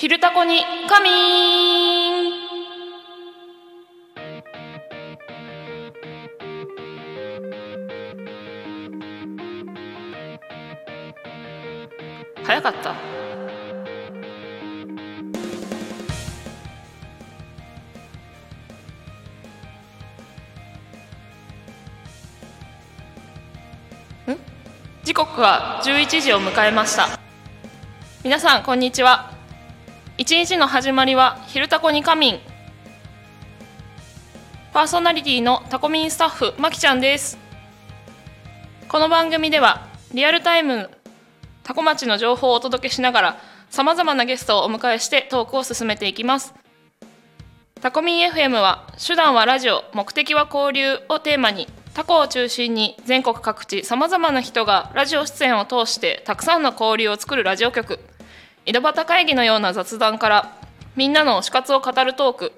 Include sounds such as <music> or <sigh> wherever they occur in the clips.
昼タコに仮眠早かった。ん？時刻は11時を迎えました。皆さんこんにちは。一日の始まりは「昼タコに仮眠」パーソナリティのタコミンスタッフまきちゃんです。この番組ではリアルタイムタコ町の情報をお届けしながらさまざまなゲストをお迎えしてトークを進めていきます。タコミン FM は手段はラジオ目的は交流をテーマにタコを中心に全国各地さまざまな人がラジオ出演を通してたくさんの交流を作るラジオ局。井戸端会議のような雑談からみんなの推し活を語るトーク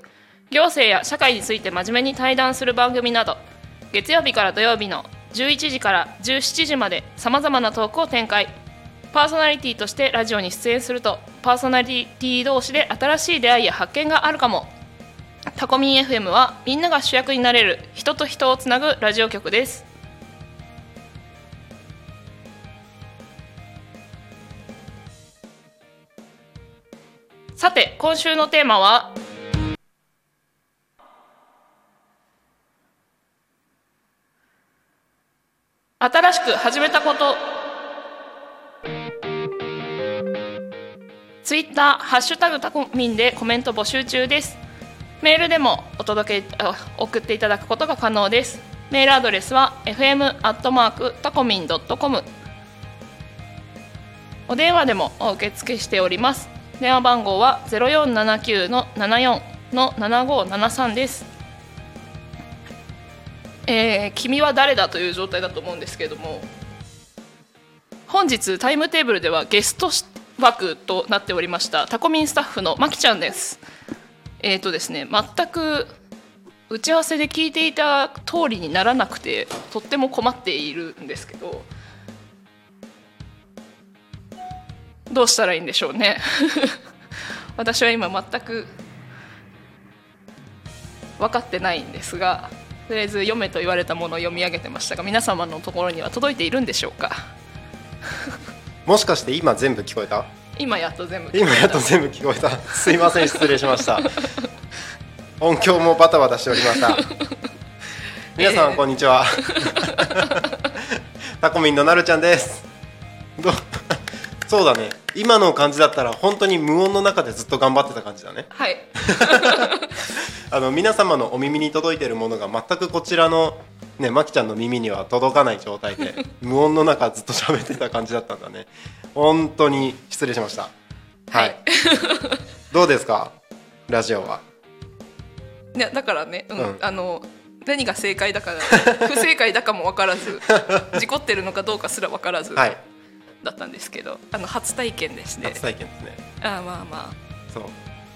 行政や社会について真面目に対談する番組など月曜日から土曜日の11時から17時までさまざまなトークを展開。パーソナリティとしてラジオに出演するとパーソナリティ同士で新しい出会いや発見があるかも。タコミン FM はみんなが主役になれる人と人をつなぐラジオ局です。さて今週のテーマは？新しく始めたこと。ツイッターハッシュタグタコミンでコメント募集中です。メールでもお届け送っていただくことが可能です。メールアドレスは fm アットマークタコミンドットコム。お電話でもお受け付けしております。電話番号は0479の74の7573です。えー君は誰だという状態だと思うんですけれども本日タイムテーブルではゲスト枠となっておりましたタコミンスタッフのまきちゃんです。えーとですね全く打ち合わせで聞いていた通りにならなくてとっても困っているんですけどどうしたらいいんでしょうね。<laughs> 私は今全く分かってないんですがとりあえず読めと言われたものを読み上げてましたが皆様のところには届いているんでしょうか。もしかして今全部聞こえた？今やっと全部今やっと全部聞こえた。すいません失礼しました。音響もバタバタしておりました。皆さん、えー。こんにちは。<laughs> タコミンのなるちゃんです。どそうだね。今の感じだったら本当に無音の中でずっと頑張ってた感じだね。はい。<laughs> あの皆様のお耳に届いているものが全くこちらのねまきちゃんの耳には届かない状態で <laughs> 無音の中ずっと喋ってた感じだったんだね。本当に失礼しました。はい、はい。どうですか？ラジオは。ね、だからね、うん。うん。あの何が正解だか不正解だかも分からず <laughs> 事故ってるのかどうかすら分からず。はいだったんですけど、あの初体験でして。初体験ですね。ああまあ。まそう。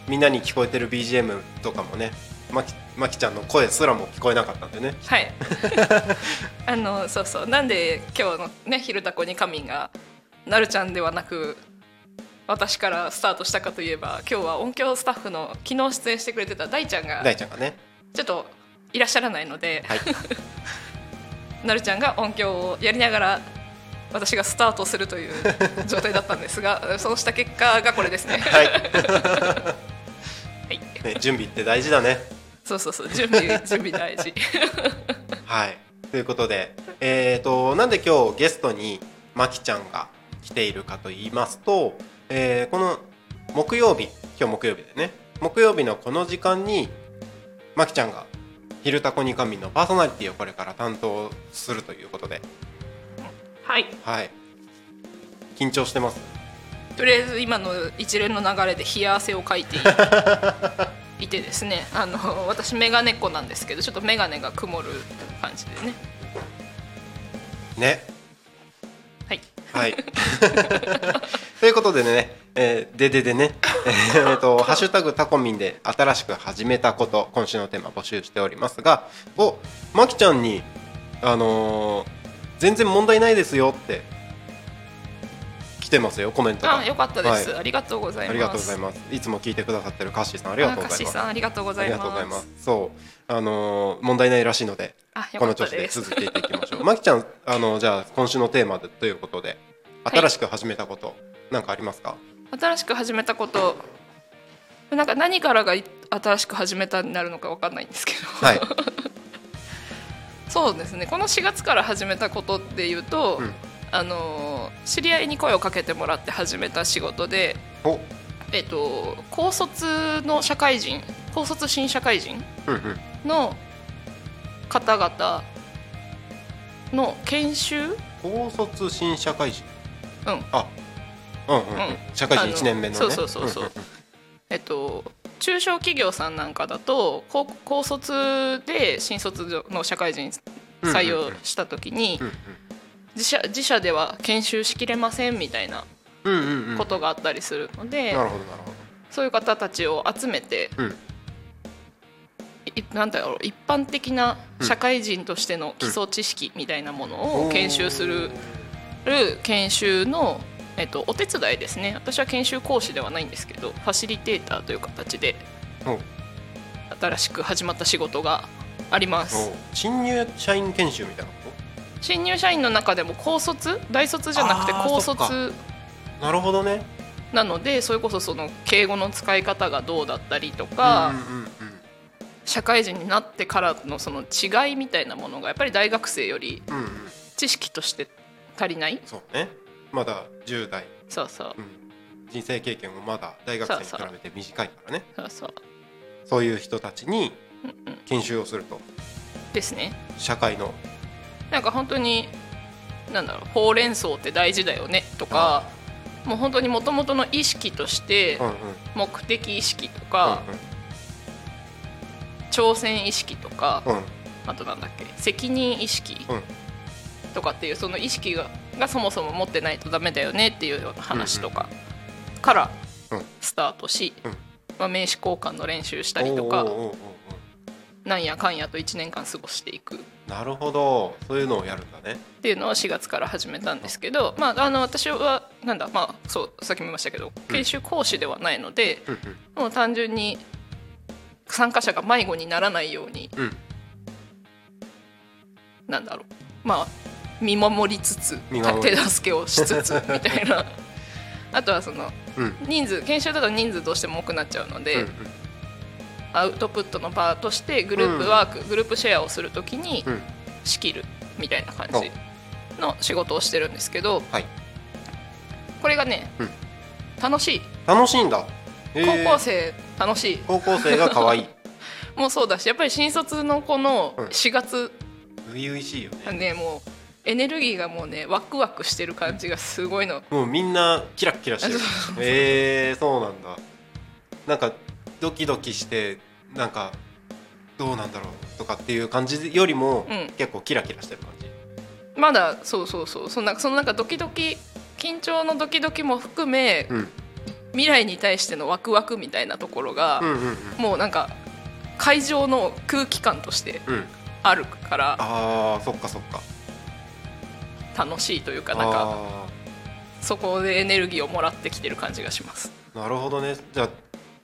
みんなに聞こえてる BGM とかもねまきまきちゃんの声すらも聞こえなかったんでね。あはい。<laughs> あのそうそう。なんで今日のね「昼タコに仮眠」がなるちゃんではなく私からスタートしたかといえば今日は音響スタッフの昨日出演してくれてた大ちゃんが大ちゃんがね。ちょっといらっしゃらないので、はい。<laughs> なるちゃんが音響をやりながら私がスタートするという状態だったんですが <laughs> そうした結果がこれですね。<laughs> はい、はい、ね、準備って大事だね。そうそうそう。準備 <laughs> 準備大事。はい。ということでえー、となんで今日ゲストにまきちゃんが来ているかと言いますと、えーこの木曜日今日木曜日でね。木曜日のこの時間にまきちゃんが「昼タコに神」のパーソナリティをこれから担当するということではい。はい。緊張してます？とりあえず今の一連の流れで冷や汗をかいてい <laughs> いてですね。あの私メガネっ子なんですけどちょっとメガネが曇る感じでね。ね。はい。はい。<laughs> ということでね、えーでででね、えーえーと、<laughs> ハッシュタグタコミンで新しく始めたこと、今週のテーマ募集しておりますが、お、まきちゃんに、あのー全然問題ないですよって来ててますよコメントが。あよかったです、はい。ありがとうございます。ありがとうございます。いつも聞いてくださってるカッシーさんありがとうございあカッシーます。さんありがとうございます。そう。あのー問題ないらしいのでこの調子で続けていきましょう。まきちゃんあのじゃあ今週のテーマでということではい。新しく始めたこと、なんかありますか？新しく始めたこと。なんか何からがい新しく始めたになるのかわかんないんですけど、はいそうですね。この4月から始めたことっていうと、うん。あの知り合いに声をかけてもらって始めた仕事で、お。えっと、高卒の社会人高卒新社会人の方々の研修？高卒新社会人。うん。あうんうん、うん。うん。社会人あの1年目のね。そうそうそうそうん。えっと中小企業さんなんかだと高高卒で新卒の社会人採用した時にうん自社自社では研修しきれませんみたいなことがあったりするので、そういう方たちを集めて、うん。いなんだろう一般的な社会人としての基礎知識みたいなものを研修する研修の、えっと、お手伝いですね。私は研修講師ではないんですけどファシリテーターという形で新しく始まった仕事があります。お新入社員研修みたいなこ新入社員の中でも高卒？大卒じゃなくて高卒。となるほどね。なのでそれこそその敬語の使い方がどうだったりとか、うんうんうん。社会人になってからのその違いみたいなものがやっぱり大学生よりうんうん。知識として足りない。そうねまだ10代、そうそううん、人生経験もまだ大学生に比べて短いからねそうそう、そういう人たちに、研修をするとですね社会のなんか本当になんだろうほうれん草って大事だよねとかもう本当にもともとの意識としてうんうん目的意識とか、うん挑戦意識とか、うんあとなんだっけ責任意識とかっていうその意識ががそもそも持ってないとダメだよねっていうような話とかからうんスタートし、うん。まあ、名刺交換の練習したりとかなんやかんやと1年間過ごしていく。っなるほど。そういうのをやるんだね。ていうのを4月から始めたんですけど、まあ、あの私はなんだまあそうさっきも言いましたけど研修講師ではないので、うんもう単純に参加者が迷子にならないようにうんうん。なんだろう。まあ見守りつつ手助けをしつつみたいな。<laughs> あとはそのうん。人数研修だと人数どうしても多くなっちゃうので、うんアウトプットの場としてグループワーク、グループシェアをするときにうん。仕切るみたいな感じの仕事をしてるんですけどはい。これがね、うん。楽しい。楽しいんだ。高校生楽しい。高校生が可愛い。<laughs> もうそうだしやっぱり新卒の子のうん。4月初々しいよね。ねもうエネルギーがもうねワクワクしてる感じがすごいの。もうみんなキラッキラしてる。えー、そうなんだ。なんかドキドキしてなんかどうなんだろうとかっていう感じよりも、うん。結構キラキラしてる感じ。まだそうそうそう。そんなそのなんかドキドキ緊張のドキドキも含め、うん。未来に対してのワクワクみたいなところが、うんうんうん。もうなんか会場の空気感としてうん。あるから。あーそっかそっか楽しいというかなんかあそこでエネルギーをもらってきてる感じがします。ーなるほどね。じゃあ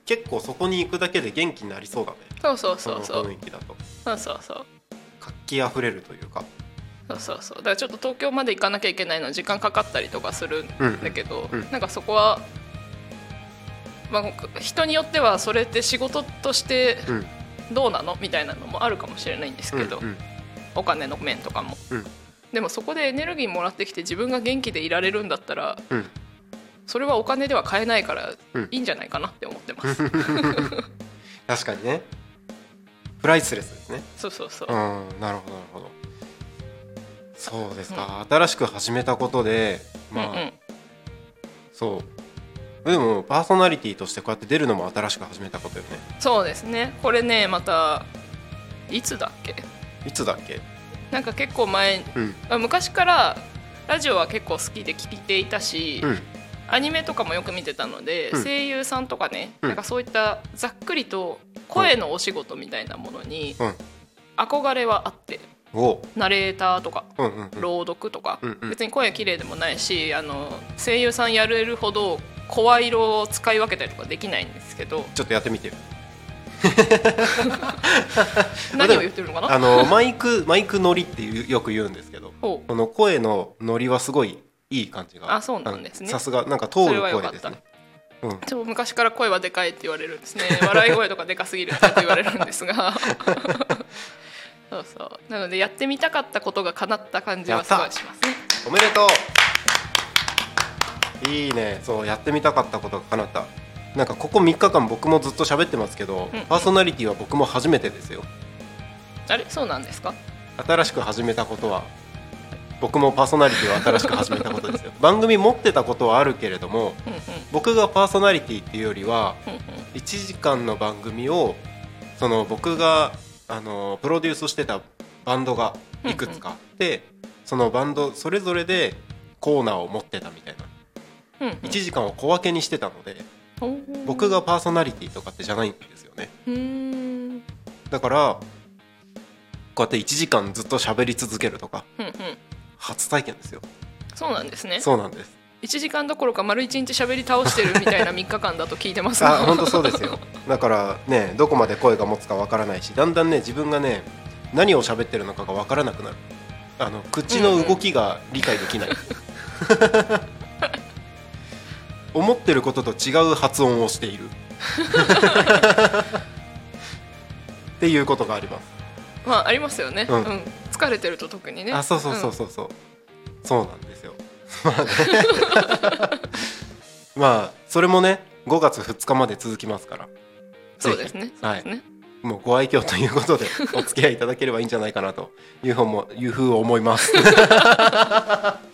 結構そこに行くだけで元気になりそうだね。そうそうそうそのう雰囲気だと。そうそうそう。活気あふれるというか。そうそうそう。だからちょっと東京まで行かなきゃいけないの時間かかったりとかするんだけど、うんうん。なんかそこは、まあ、人によってはそれって仕事としてうん。どうなの？みたいなのもあるかもしれないんですけど、うんうん。お金の面とかも、うんでもそこでエネルギーもらってきて自分が元気でいられるんだったらうん。それはお金では買えないからうん。いいんじゃないかなって思ってます、<laughs> 確かにね。プライスレスですね。そうそうそう。うん。なるほどなるほど。そうですか、新しく始めたことでまあ、うんうん。そう。でもパーソナリティとしてこうやって出るのも新しく始めたことよね。そうですね。これねまたいつだっけ？いつだっけ？なんか結構前うん。まあ昔からラジオは結構好きで聞いていたし、うん。アニメとかもよく見てたので、うん。声優さんとかね、うん。なんかそういったざっくりと声のお仕事みたいなものにうん。憧れはあってお。ナレーターとか朗読とか、別に声綺麗でもないしあの声優さんやれるほど声色を使い分けたりとかできないんですけどちょっとやってみてよ <laughs> 何を言ってるのかな？あのマイクマイク乗りっていうよく言うんですけどこの声の乗りはすごいいい感じがあそうなんですね。さすがなんか通る声ですね。うん。昔から声はでかいって言われるんですね。<laughs> 笑い声とかでかすぎるって言われるんですが。<laughs> そうそう。なのでやってみたかったことが叶った感じはすごいしますね。おめでとう。いいね。そうやってみたかったことが叶ったなんかここ3日間僕もずっと喋ってますけど、うん。パーソナリティは僕も初めてですよ。あれそうなんですか？新しく始めたことは。僕もパーソナリティを新しく始めたことですよ。<laughs> 番組持ってたことはあるけれどもうんうん。僕がパーソナリティっていうよりはうんうん。1時間の番組をその僕があのプロデュースしてたバンドがいくつかあって、そのバンドそれぞれでコーナーを持ってたみたいな。うんうん。1時間を小分けにしてたので僕がパーソナリティとかってじゃないんですよね。だからこうやって1時間ずっと喋り続けるとかうんうん。初体験ですよ。そうなんですね。そうなんです。1時間どころか丸1日喋り倒してるみたいな3日間だと聞いてますあ本当そうですよ。だからねどこまで声が持つかわからないしだんだんね自分がね何を喋ってるのかがわからなくなる。あの口の動きが理解できない、<laughs> 思ってることと違う発音をしている。っていうことがあります。まあありますよね、ううん。ん疲れてると特にね。あそうそうそうそうそう、そうなんですよ。<laughs> まあねまあそれもね5月2日まで続きますから。そうですね。そうですね。もうご愛嬌ということでお付き合いいただければいいんじゃないかなというふうもいうふう思います。<laughs>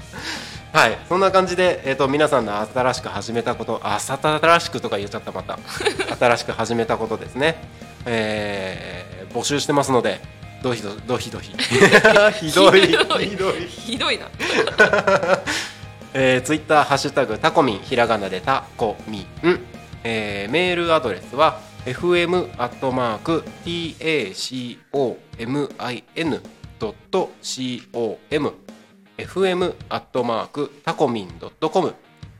はい、そんな感じで、えー、と皆さんの新しく始めたことあさ新しくとか言っちゃったまた。<laughs> 新しく始めたことですね、えー募集してますのでどひどどひどひひどい？<laughs> ひどい。ひどい。ひどいな。<laughs> えー、ツイッターハッシュタグタコミンひらがなでタコミン、えーメールアドレスは fm アットマーク tacomin.com fm アットマークタコミン .com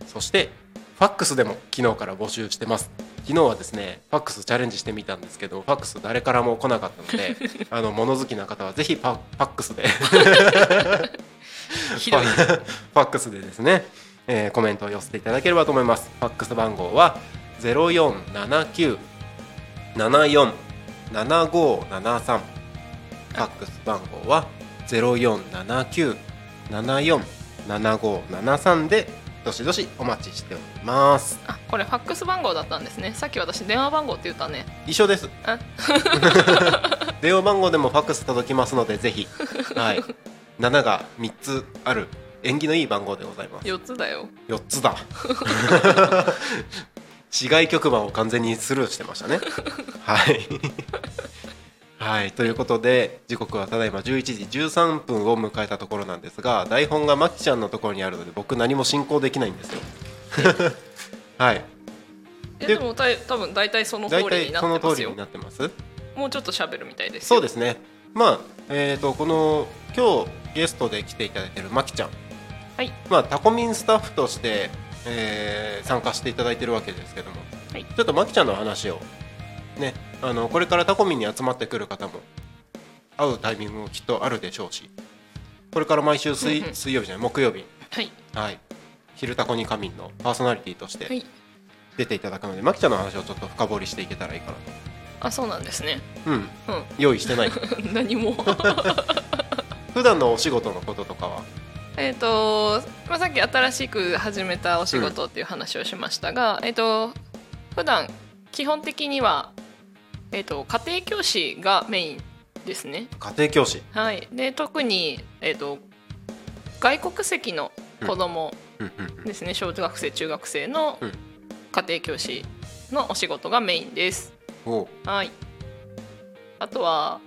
そしてファックスでも昨日から募集してます昨日はですねファックスチャレンジしてみたんですけどファックス誰からも来なかったので <laughs> あの物好きな方はぜひパファックスで <laughs> ファックスでですね、えーコメントを寄せていただければと思います。ファックス番号はゼロ四七九七四七五七三。ファックス番号はゼロ四七九七四七五七三でどしどしお待ちしております。あこれファックス番号だったんですね。さっき私電話番号って言ったね。一緒です。あ。<laughs> 電話番号でもファックス届きますのでぜひ、はい、七が三つある。縁起のいい番号でございます。4つだよ。4つだ。<laughs> 市外局番を完全にスルーしてましたね。はいはいということで時刻はただいま11時13分を迎えたところなんですが台本がまきちゃんのところにあるので僕何も進行できないんですよ。<laughs> はい。えででもたい多分大体その通大りになってますよ。通りになってます。もうちょっと喋るみたいですよ。そうですね。まあえっ、とこの今日ゲストで来ていただいてるまきちゃん。はい。まあタコミンスタッフとして、えー参加していただいてるわけですけども、はい。ちょっとまきちゃんの話をねあのこれからタコミンに集まってくる方も会うタイミングもきっとあるでしょうしこれから毎週水,、うんうん。水曜日じゃない木曜日はい。はい「昼タコに仮眠」のパーソナリティとしてはい。出ていただくので、まきちゃんの話をちょっと深掘りしていけたらいいかなあそうなんですね。とうん。用意してない。う <laughs> ん何も。<laughs> <laughs> 普段のお仕事のこととかは？えっと、まあ、さっき新しく始めたお仕事っていう話をしましたが、えっと普段基本的には、えっと家庭教師がメインですね。家庭教師。はい。で特に、えっと外国籍の子供うんうんうん。ですね、小学生中学生のうん。家庭教師のお仕事がメインです。はい。あとは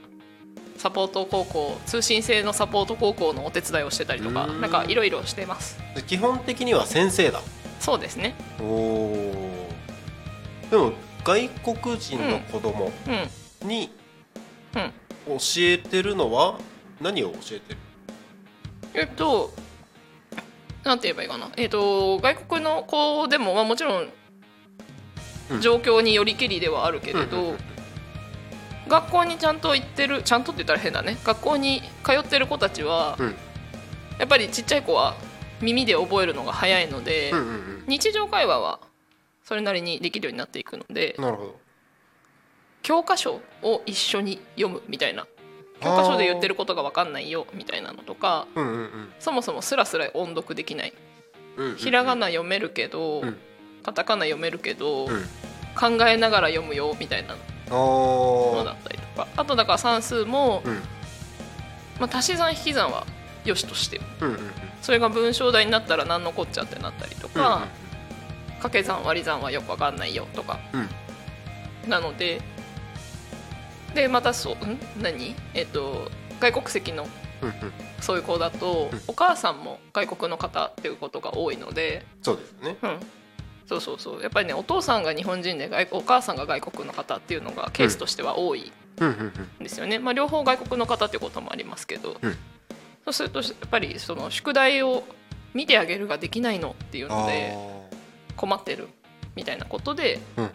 サポート高校通信制のサポート高校のお手伝いをしてたりとかん。なんかいろいろしてます。で基本的には先生だ。そうですね。おおでも外国人の子供うん。にうん。教えてるのは何を教えてる？えっとなんて言えばいいかな。えっと外国の子でも、まあ、もちろんうん。状況によりけりではあるけれど、学校にちゃんと行ってるちゃんとって言ったら変だね。学校に通ってる子たちは、うん。やっぱりちっちゃい子は耳で覚えるのが早いので、日常会話はそれなりにできるようになっていくのでうんなるほど。教科書を一緒に読むみたいな。教科書で言ってることが分かんないよみたいなのとかうんうんうん。そもそもスラスラ音読できない。うんうんうん。ひらがな読めるけど、うん。カタカナ読めるけど、うん。考えながら読むよみたいなあのだーったりとか。あとだから算数も、うん。まあ、足し算引き算はよしとしてうんうんうん。それが文章題になったら何のこっちゃってなったりとうんうんか、掛け算割り算はよくわかんないよとか、なのででまたそうん？何？えっ、と外国籍のうんうん。そういう子だと、うん。お母さんも外国の方っていうことが多いので、そうですよね。うん、そうそうそう。やっぱりねお父さんが日本人で外お母さんが外国の方っていうのがケースとしては多いうんうんうん。んですよね、まあ、両方外国の方っていうこともありますけど、うん。そうするとやっぱりその宿題を見てあげるができないのっていうので困ってるみたいなことでうんうん。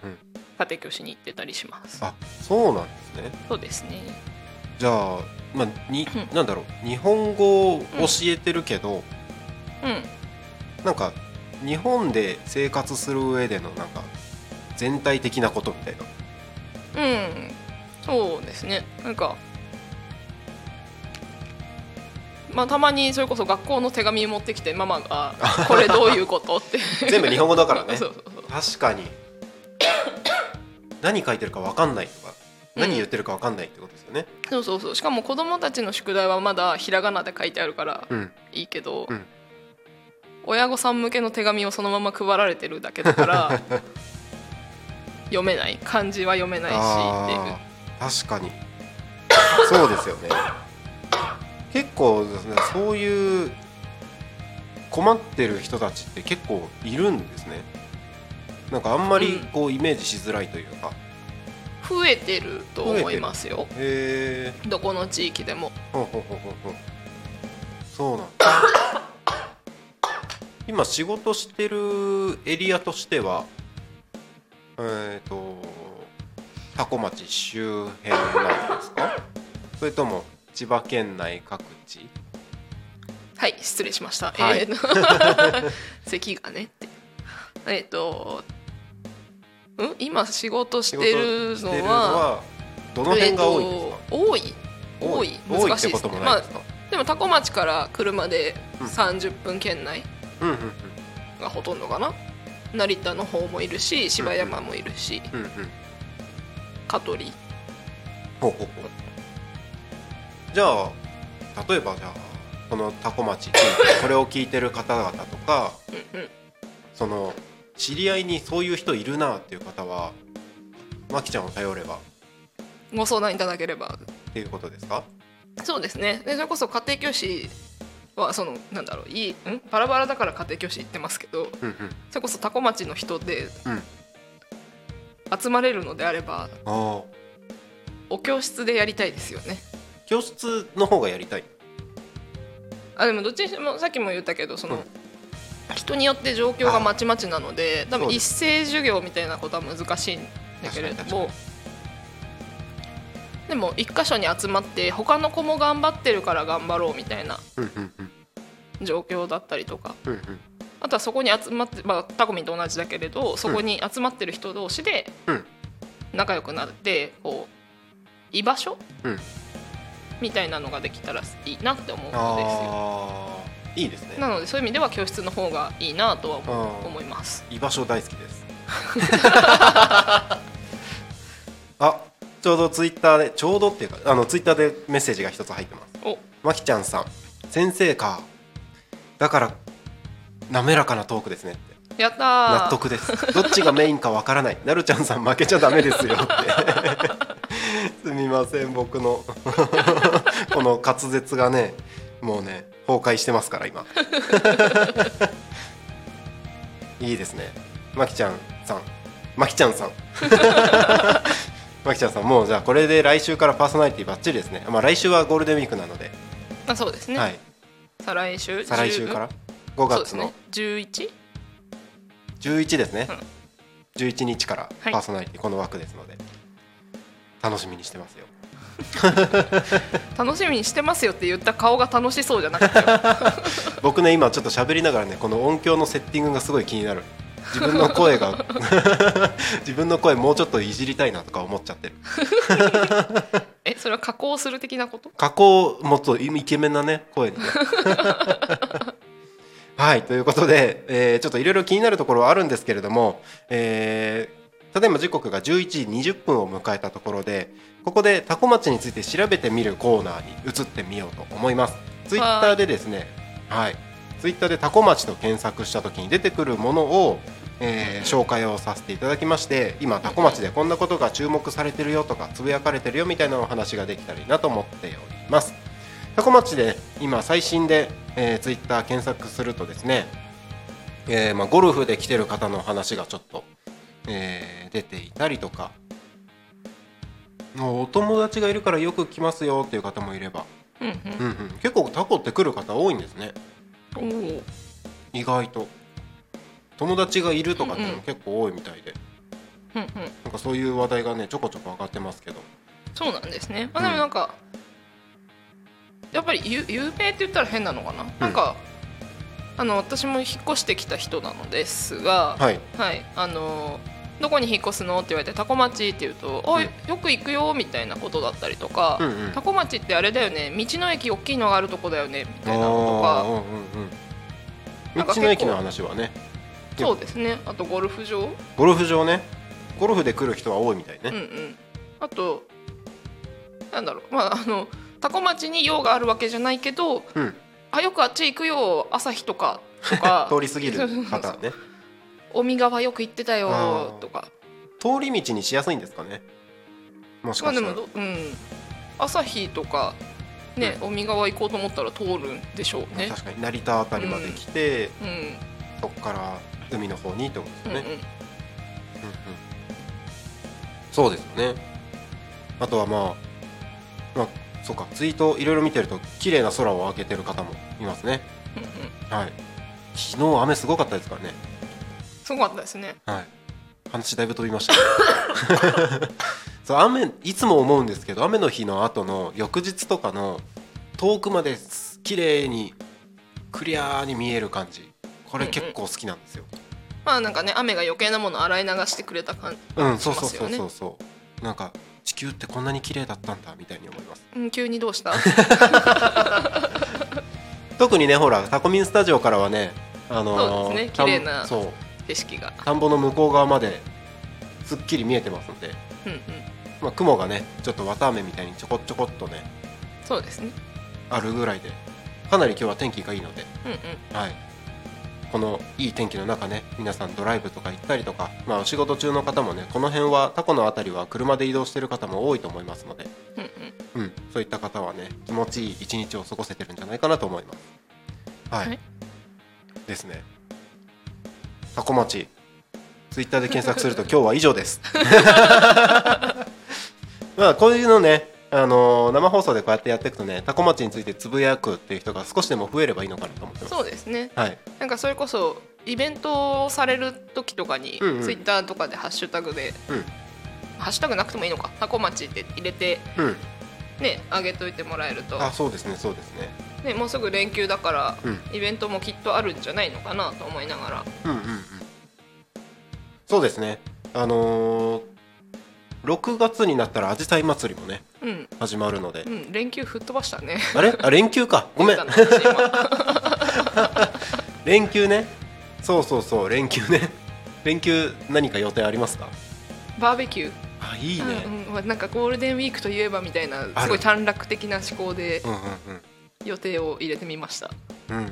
家庭教師に行ってたりします。あそうなんですね。そうですね。じゃあまあにうん。なんだろう。日本語を教えてるけどうん。なんか日本で生活する上でのなんか全体的なことみたいな。うん。そうですね。なんかまあたまにそれこそ学校の手紙持ってきてママが「これどういうこと?」って。<laughs> 全部日本語だからね。<laughs> 確かに。何書いてるか分かんないとかうん何言ってるか分かんないってことですよね。そうそうそう。しかも子供たちの宿題はまだひらがなで書いてあるからうん。いいけど、うん。親御さん向けの手紙をそのまま配られてるだけだから <laughs> 読めない。漢字は読めないしっていう。確かに。そうですよね結構ですねそういう困ってる人たちって結構いるんですね。なんかあんまりうん。こうイメージしづらいというか、増えてると思いますよ。へえどこの地域でも。ほうほうほうほうそうなんだ。<laughs> 今仕事してるエリアとしてはえっ、と多古町周辺なんですか？それとも千葉県内各地？はい失礼しました、はい。えー <laughs> と咳がねって。えっ、とん？今仕事してるのはどの辺が多いんですか、えーと多い。多い？難しいですね。まあでも多古町から車でうん。30分圏内がほとんどかな。成田の方もいるし芝山もいるしうんうん。うん香取じゃあ例えばじゃあこの多古町 <laughs> これを聞いてる方々とかその知り合いにそういう人いるなっていう方はまきちゃんを頼れば。ご相談いただければ。っていうことですか？そうですね。でそれこそ家庭教師はそのなんだろういいん？バラバラだから家庭教師行ってますけどうんうん。それこそ多古町の人でうん。集まれるのであればお教室でやりたいですよね教室の方がやりたい？あでもどっちにしてもさっきも言ったけどその、うん。人によって状況がまちまちなので多分一斉授業みたいなことは難しいんだけれどもでも一箇所に集まって他の子も頑張ってるから頑張ろうみたいな状況だったりとか。あとはそこに集まって、まあ、タコミンと同じだけれどそこに集まってる人同士でうん。仲良くなってこう居場所、うんみたいなのができたらいいなって思うんですよ。いいですね。なのでそういう意味では教室の方がいいなとは思います。居場所大好きです。あちょうどツイッターでちょうどっていうかあのツイッターでメッセージが一つ入ってます。お。まきちゃんさん。先生か。だから滑らかなトークですねってやったー。納得です。どっちがメインかわからない。なるちゃんさん負けちゃダメですよって。<laughs> すみません僕の。<laughs> この滑舌がねもうね崩壊してますから今。<laughs> いいですね。まきちゃんさん。まきちゃんさん。まきちゃんさんもうじゃあこれで来週からパーソナリティバッチリですね。まあ来週はゴールデンウィークなので。あそうですね、はい。再来週？再来週から？5月の？ね。11? 11ですね、うん。11日からはい。パーソナリティこの枠ですので、楽しみにしてますよ。<laughs> 楽しみにしてますよって言った顔が楽しそうじゃなかったよ僕ね今ちょっと喋りながらねこの音響のセッティングがすごい気になる。自分の声が <laughs> 自分の声もうちょっといじりたいなとか思っちゃってる。<laughs> えそれは加工する的なこと？加工もっとイケメンなね声にねはいということで、えーちょっといろいろ気になるところはあるんですけれども、えーただいま時刻が11時20分を迎えたところでここでタコ町について調べてみるコーナーに移ってみようと思います。ツイッターでですねはいツイッターでタコ町と検索した時に出てくるものを、えー紹介をさせていただきまして今タコ町でこんなことが注目されてるよとかつぶやかれてるよみたいなお話ができたらいいなと思っております。タコ町で今最新で、えー、ツイッター検索するとですね、えーまあ、ゴルフで来てる方の話がちょっと、えー出ていたりとかお友達がいるからよく来ますよっていう方もいれば、うんうん。うん、結構タコって来る方多いんですね。意外と。友達がいるとかっていうのも結構多いみたいで、うんうん。なんかそういう話題がねちょこちょこ上がってますけど。そうなんですね。まあでもなんか、やっぱり有有名って言ったら変なのかな、なんかあの私も引っ越してきた人なのですがはい。はい。あのどこに引っ越すのって言われてタコ町って言うと「おいよく行くよ」みたいなことだったりとか、うんうん。タコ町ってあれだよね道の駅大きいのがあるとこだよねみたいなのとか。うんうん道の駅の話はね。そうですね。あとゴルフ場。ゴルフ場ね。ゴルフで来る人は多いみたいね、うんうん。あとなんだろう。まああのタコ町に用があるわけじゃないけどうん、あよくあっち行くよ朝日とかとか。<laughs> 通り過ぎる方。ね尾身川よく行ってたあよー。とか。通り道にしやすいんですかね。もしかしたら、もどうん。朝日とかね尾身川行こうと思ったら通るんでしょうね。確かに。成田あたりまで来て、うん。そこから海の方にってことですよね、うんうん。うんうん。そうですよね。あとはまあまあそうかツイートいろいろ見てると綺麗な空を開けてる方もいますね。うんうん。はい。昨日雨すごかったですからね。すごかったですね。はい。話だいぶ飛びました。<laughs> そう雨いつも思うんですけど雨の日の後の翌日とかの遠くまです綺麗にクリアーに見える感じ。これ結構好きなんですよ。まあなんかね雨が余計なもの洗い流してくれた感じうんそうそうそうそうそう。なんか地球ってこんなに綺麗だったんだみたいに思います。うん急にどうした？<laughs> 特にねほらタコミンスタジオからはねあのーそうですね綺麗なそう。景色が。田んぼの向こう側まですっきり見えてますので、うんうん。まあ、雲がねちょっと綿あめみたいにちょこちょこっとねそうですね。あるぐらいで。かなり今日は天気がいいので、うんうん。はい、このいい天気の中ね皆さんドライブとか行ったりとか、まあ、お仕事中の方もねこの辺はタコの辺りは車で移動してる方も多いと思いますので、うんそういった方はね気持ちいい一日を過ごせてるんじゃないかなと思います。はい、はいですね。タコ町ツイッターで検索すると今日は以上です。<laughs> <laughs> まあこういうのね、あのー生放送でこうやってやっていくとねタコ町についてつぶやくっていう人が少しでも増えればいいのかなと思ってます。そうですねはい、なんかそれこそイベントをされる時とかに、うんうんツイッターとかでハッシュタグで、うんハッシュタグなくてもいいのかタコ町って入れてうん、ね上げといてもらえるとあそうですねそうですね。ねもうすぐ連休だから、うんイベントもきっとあるんじゃないのかなと思いながらうんうんうん。そうですね。あのー、6月になったらアジサイ祭りもねうん、始まるので。う、ん、連休吹っ飛ばしたね。あれ？あ連休か。<laughs> ごめん。<laughs> 連休ね。そうそうそう。連休ね。<laughs> 連休何か予定ありますか？バーベキュー。あいいね、うんうん、なんかゴールデンウィークといえばみたいなすごい短絡的な思考で予定を入れてみました。うんうんうん。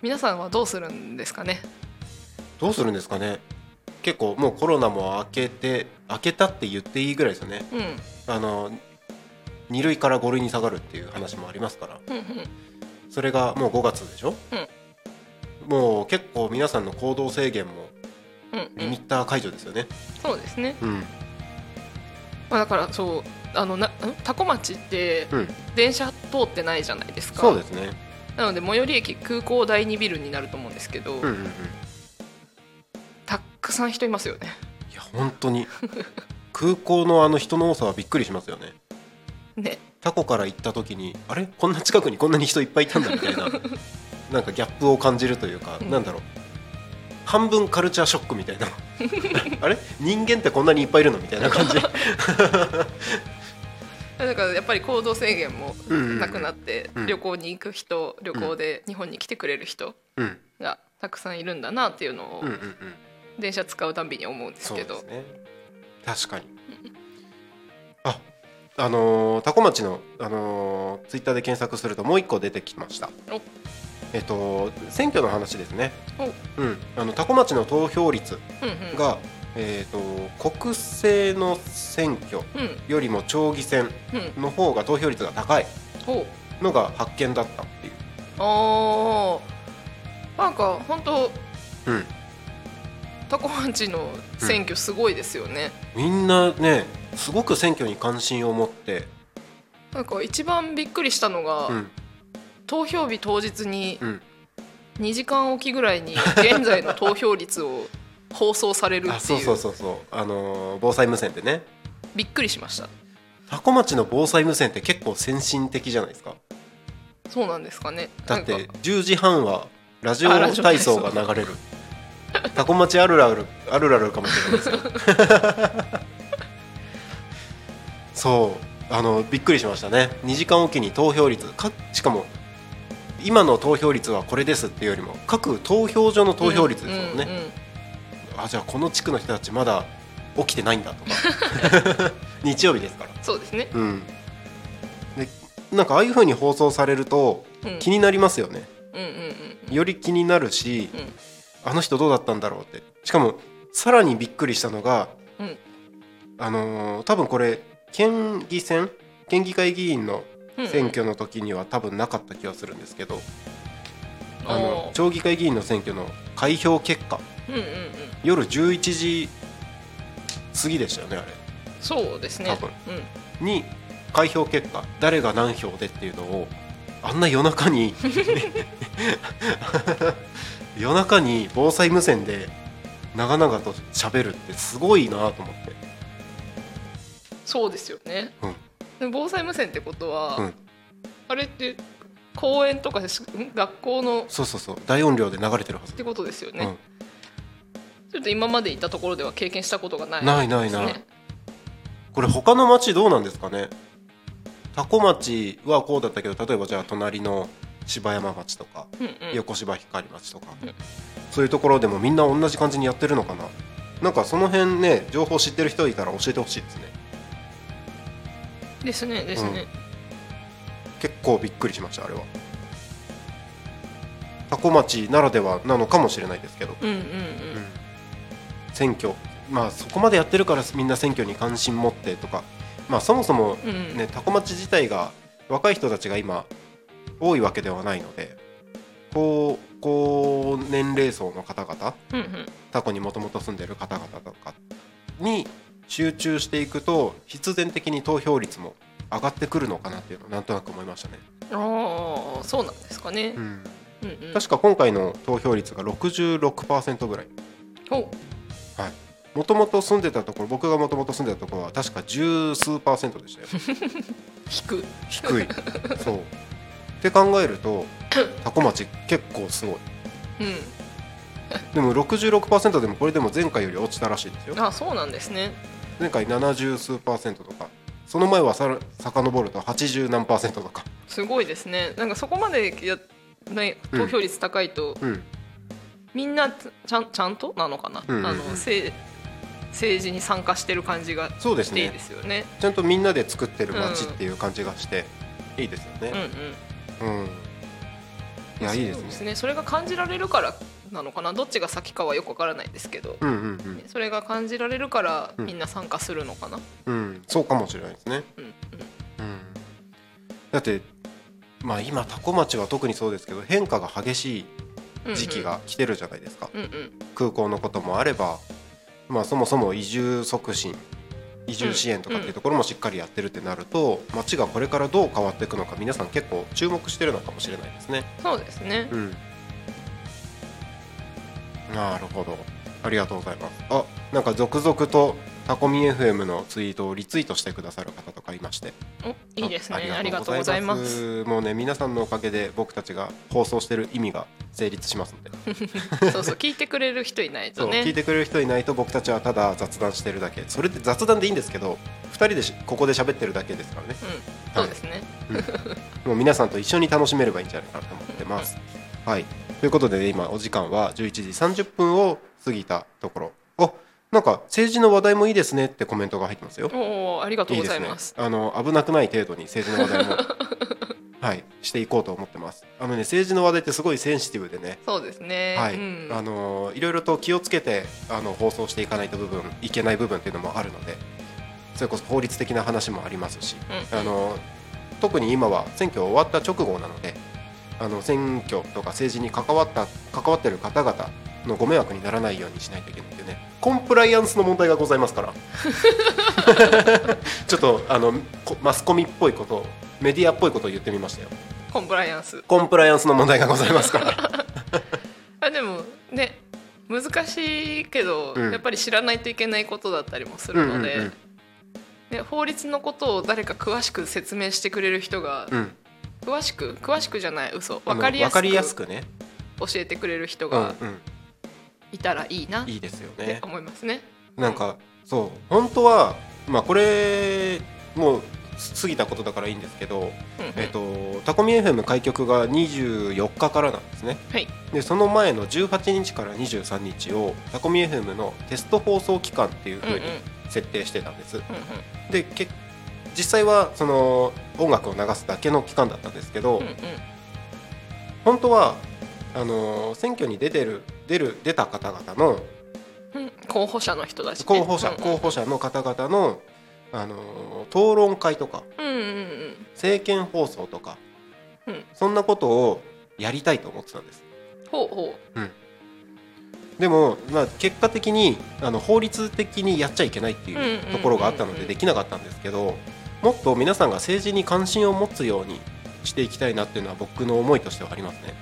皆さんはどうするんですかね？どうするんですかね？結構もうコロナも明けて明けたって言っていいぐらいですよね。うん。あの2類から5類に下がるっていう話もありますから。うんうん。それがもう5月でしょ、もう結構皆さんの行動制限もうんうん。リミッター解除ですよね。そうですね、うん。まあ、だからそうあのな多古町ってうん。電車通ってないじゃないですか。そうですね。なので最寄り駅空港第2ビルになると思うんですけど、うんうんうんくさん人いますよね。いや本当に。空港のあの人の多さはびっくりしますよね。ね。タコから行った時にあれ？こんな近くにこんなに人いっぱいいたんだみたいな。<laughs> なんかギャップを感じるというか、うん。なんだろう。半分カルチャーショックみたいな。<laughs> あれ？人間ってこんなにいっぱいいるのみたいな感じ。<laughs> だからやっぱり行動制限もうんうんうん。なくなって、うん。旅行に行く人旅行で日本に来てくれる人うん。がたくさんいるんだなっていうのをうんうんうん電車使うたんびに思うんですけど、そうですね。確かに。<laughs> ああのー、タコ町の、あのー、ツイッターで検索するともう一個出てきました。お。えっと選挙の話ですね。お。うん。あのタコ町の投票率うんうん。が、えっと国政の選挙うん。よりも町議選うん。の方が投票率が高いお。のが発見だったっていう。あー。なんか本当うんタコ町の選挙すごいですよね、みんなねすごく選挙に関心を持って。なんか一番びっくりしたのが、うん。投票日当日にうん。2時間おきぐらいに現在の投票率を放送されるあっていう。そうそうそうそう。あのー防災無線でね。びっくりしました。タコ町の防災無線って結構先進的じゃないですか。そうなんですかね。だってなんか。10時半はラジオ体操が流れるタコ町あるあるあるあるかもしれないですよ <laughs> そう。あのびっくりしましたね。2時間おきに投票率かしかも今の投票率はこれですっていうよりも各投票所の投票率ですもんね、うんうんうんあじゃあこの地区の人たちまだ起きてないんだとか。<laughs> 日曜日ですから。そうですね、うん。でなんかああいう風に放送されるとうん、気になりますよね。うんうんうん。より気になるし、うんあの人どうだったんだろうって。しかもさらにびっくりしたのが、うん。あのー多分これ県議選？県議会議員のうん選挙の時には多分なかった気がするんですけど、あおのー。町議会議員の選挙の開票結果。うんうんうん。夜11時過ぎでしたよねあれ。そうですね。多分。うん。に開票結果。誰が何票でっていうのをあんな夜中に <laughs> <laughs> 夜中に防災無線で長々と喋るってすごいなと思って、そうですよね、うん。で防災無線ってことは、うん、あれって公園とかですん？学校のっそうそうそう。大音量で流れてるはず、てことですよね、うん、ちょっと今までいたところでは経験したことがないないないない。これ他の町どうなんですかね？多古町はこうだったけど例えばじゃあ隣の柴山町とかうんうん。横芝光町とか、うんそういうところでもみんな同じ感じにやってるのかな。なんかその辺ね情報知ってる人いたら教えてほしいですね。ですねですね、結構びっくりしましたあれは。多古町ならではなのかもしれないですけど、うん、うんうん。選挙。まあそこまでやってるからみんな選挙に関心持ってとか。まあそもそもうんうん。ね多古町自体が若い人たちが今多いわけではないので高高年齢層の方々うんうん。タコにもともと住んでる方々とかに集中していくと必然的に投票率も上がってくるのかなっていうのをなんとなく思いましたね、ああそうなんですかね。う、ん、うんうん、確か今回の投票率が66%ぐらい。お。もともと住んでたところ僕がもともと住んでたところは確か十数パーセントでしたよ。<laughs> 引く低い。そうって考えると多古町結構すごい。うん。でも66%でもこれでも前回より落ちたらしいですよ。あそうなんですね。前回70数パーセントとか。その前はさら遡ると80何パーセントとか。すごいですね。なんかそこまでや、ね、投票率高いと、うん。みんなちゃんちゃんと？なのかな、うんうんうん。あの政政治に参加してる感じがそうですしていいねですよね。ちゃんとみんなで作ってる街っていう感じがしていいですようんうねんうん、いやいいですね。そうね。それが感じられるからなのかな？どっちが先かはよくわからないですけど、うんうんそれが感じられるからうん。みんな参加するのかな、うん。うんそうかもしれないですね。うんうん。うん。だってまあ今多古町は特にそうですけど変化が激しいうんうん時期が来てるじゃないですか、うんうん。空港のこともあれば、まあ、そもそも移住促進移住支援とかっていうところもしっかりやってるってなると、街がこれからどう変わっていくのか皆さん結構注目してるのかもしれないですね。そうですね。うん、なるほど。ありがとうございます。あなんか続々とタコミ FM のツイートをリツイートしてくださる方とかいまして。おいいですね。ありがとうございます。もうね皆さんのおかげで僕たちが放送してる意味が成立しますんで。<laughs> そうそう聞いてくれる人いないとね。聞いてくれる人いないと僕たちはただ雑談してるだけ。それって雑談でいいんですけど2人でしここで喋ってるだけですからね。うん。そうですね。もう皆さんと一緒に楽しめればいいんじゃないかなと思ってます。はい、ということで、ね、今お時間は11時30分を過ぎたところ。あなんか政治の話題もいいですねってコメントが入ってますよ。おおありがとうございいます。ですね。あの危なくない程度に政治の話題も <laughs> はいしていこうと思ってます。あのね政治の話題ってすごいセンシティブでね。そうですねはい、うんあのいろいろと気をつけてあの放送していかないと部分いけない部分っていうのもあるのでそれこそ法律的な話もありますし、うんあの特に今は選挙終わった直後なのであの選挙とか政治に関わった関わってる方々のご迷惑にならないようにしないといけないというね。コンプライアンスの問題がございますから。<laughs> ちょっとあのこマスコミっぽいことをメディアっぽいことを言ってみましたよ。コンプライアンス。コンプライアンスの問題がございますから。<laughs> あでもね難しいけど、うん。やっぱり知らないといけないことだったりもするので、うんうんね、法律のことを誰か詳しく説明してくれる人が、うん。うん詳しく詳しくじゃない嘘。分かりやすわかりやすくくね、教えてくれる人うんがうん、いたらいいなっいいですよてね思いますね。なんかそう。本当はまあこれもう過ぎたことだからいいんですけど、うんうん。えっとタコミ FM 開局が24日からなんですね。はい。でその前の18日から23日をタコミ FM のテスト放送期間っていううんうに設定してたんです、うん。でけ実際はその音楽を流すだけの期間だったんですけど、うんうん。本当はあの選挙に出てる出る出た方々のうんうん候補者の人だしね、候補者、うん。うん候補者の方々の、あのー討論会とかうんうんうん。政見放送とか、うん。そんなことをやりたいと思ってたんです。ほうほでも、まあ、結果的にあの法律的にやっちゃいけないっていうところがあったのうんうんうんうんでできなかったんですけどもっと皆さんが政治に関心を持つようにしていきたいなっていうのは僕の思いとしてはありますね。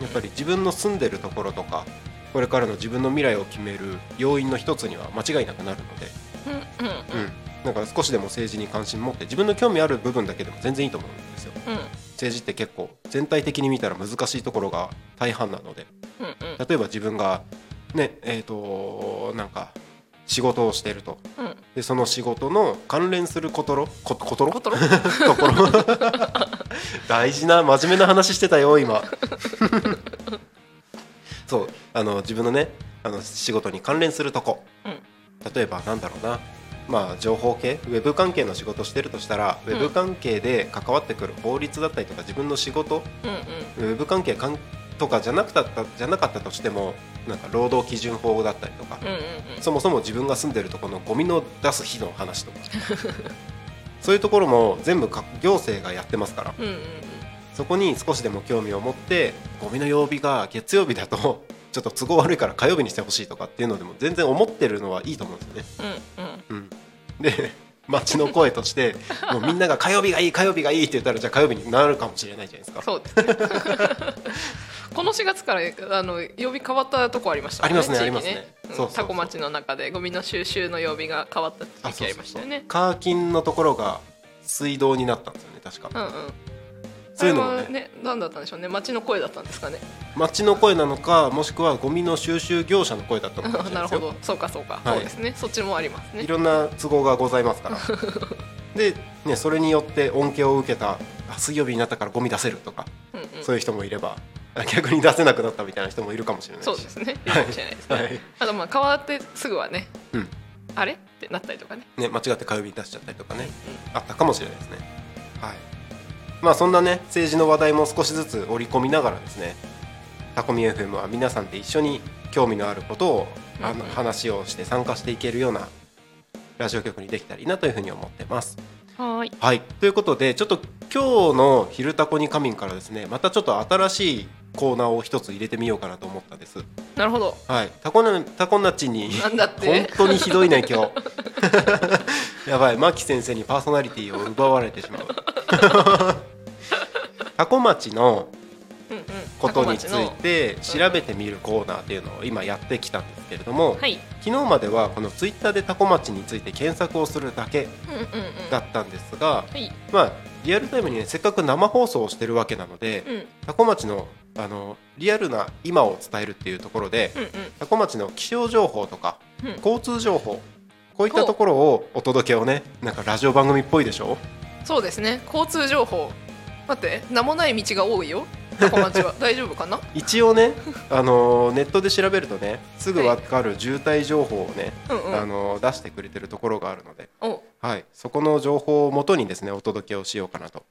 やっぱり自分の住んでるところとかこれからの自分の未来を決める要因の一つには間違いなくなるので。うんなんか少しでも政治に関心持って自分の興味ある部分だけでも全然いいと思うんですよ。うん。政治って結構全体的に見たら難しいところが大半なので。うんうん。例えば自分がねえっ、となんか仕事をしていると。うん。でその仕事の関連することろこことろ？ことろ？<laughs> ところ <laughs> 大事な真面目な話してたよ今。<laughs> そうあの自分のねあの仕事に関連するとこ、うん。例えばなんだろうな。まあ情報系？ウェブ関係の仕事してるとしたら、うんウェブ関係で関わってくる法律だったりとか自分の仕事？うんうん。ウェブ関係かんとかじゃなくたじゃなかったとしてもなんか労働基準法だったりとか、うんうんうん。そもそも自分が住んでるところのゴミの出す日の話とか <laughs> そういうところも全部か行政がやってますから。うんうんうん。そこに少しでも興味を持ってゴミの曜日が月曜日だと <laughs> ちょっと都合悪いから火曜日にしてほしいとかっていうのでも全然思ってるのはいいと思うんですよね。うんうん。うん、で <laughs> 街の声として <laughs> もうみんなが火曜日がいい火曜日がいいって言ったらじゃあ火曜日になるかもしれないじゃないですか。そうです。ねこの4月からあの曜日変わったとこありましたもんありますね地域ありますねタコ町の中でゴミの収集の曜日が変わったあ時期ありましたよね。カーキンのところが水道になったんですよね確か。うんうん。そういうのもね。ね何だったんでしょうね？町の声だったんですかね？街の声なのかもしくはゴミの収集業者の声だったのかもしれ <laughs> なるほど。そうかそうか、はい。そうですね。そっちもありますね。いろんな都合がございますから。<laughs> で、ね、それによって恩恵を受けたあ水曜日になったからゴミ出せるとか、うんうん。そういう人もいれば。あ <laughs> 逆に出せなくなったみたいな人もいるかもしれないし。そうですね。い。いかもしれないですね、はい。あとまあ変わってすぐはね、うん。あれ？ってなったりとかね。ね、間違って火曜日に出しちゃったりとかね、あったかもしれないですね。はい。まあ、そんなね政治の話題も少しずつ織り込みながらですねタコミ FM は皆さんで一緒に興味のあることをあの話をして参加していけるようなラジオ局にできたらいいなというふうに思ってます。はーい。はい、ということでちょっと今日の「昼タコに仮眠」からですねまたちょっと新しいコーナーを一つ入れてみようかなと思ったんです。なるほど。はい、タコナタコナッチになんだって。本当にひどいね今日。<laughs> やばい。牧先生にパーソナリティを奪われてしまう。<laughs> タコ町のことについて調べてみるコーナーっていうのを今やってきたんですけれども、のはい。昨日まではこのツイッターでタコ町について検索をするだけだったんですが、はい。まあリアルタイムにねせっかく生放送をしてるわけなので、うん。タコ町のあのリアルな今を伝えるっていうところで、うんうん。タコ町の気象情報とか、うん。交通情報こういったところをお届けをねなんかラジオ番組っぽいでしょ？そうですね。交通情報。待って名もない道が多いよ。は。<laughs> 大丈夫かな？一応ね、あのネットで調べるとねすぐ分かる渋滞情報をね、うんうん。あの出してくれてるところがあるので、お。はい、そこの情報をもとにですねお届けをしようかなと